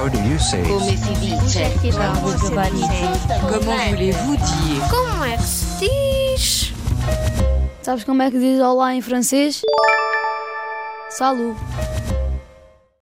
How do you say? Come si dice? Como voulez-vous dire Como é que se diz? Sabes como é que diz olá em francês? Salut.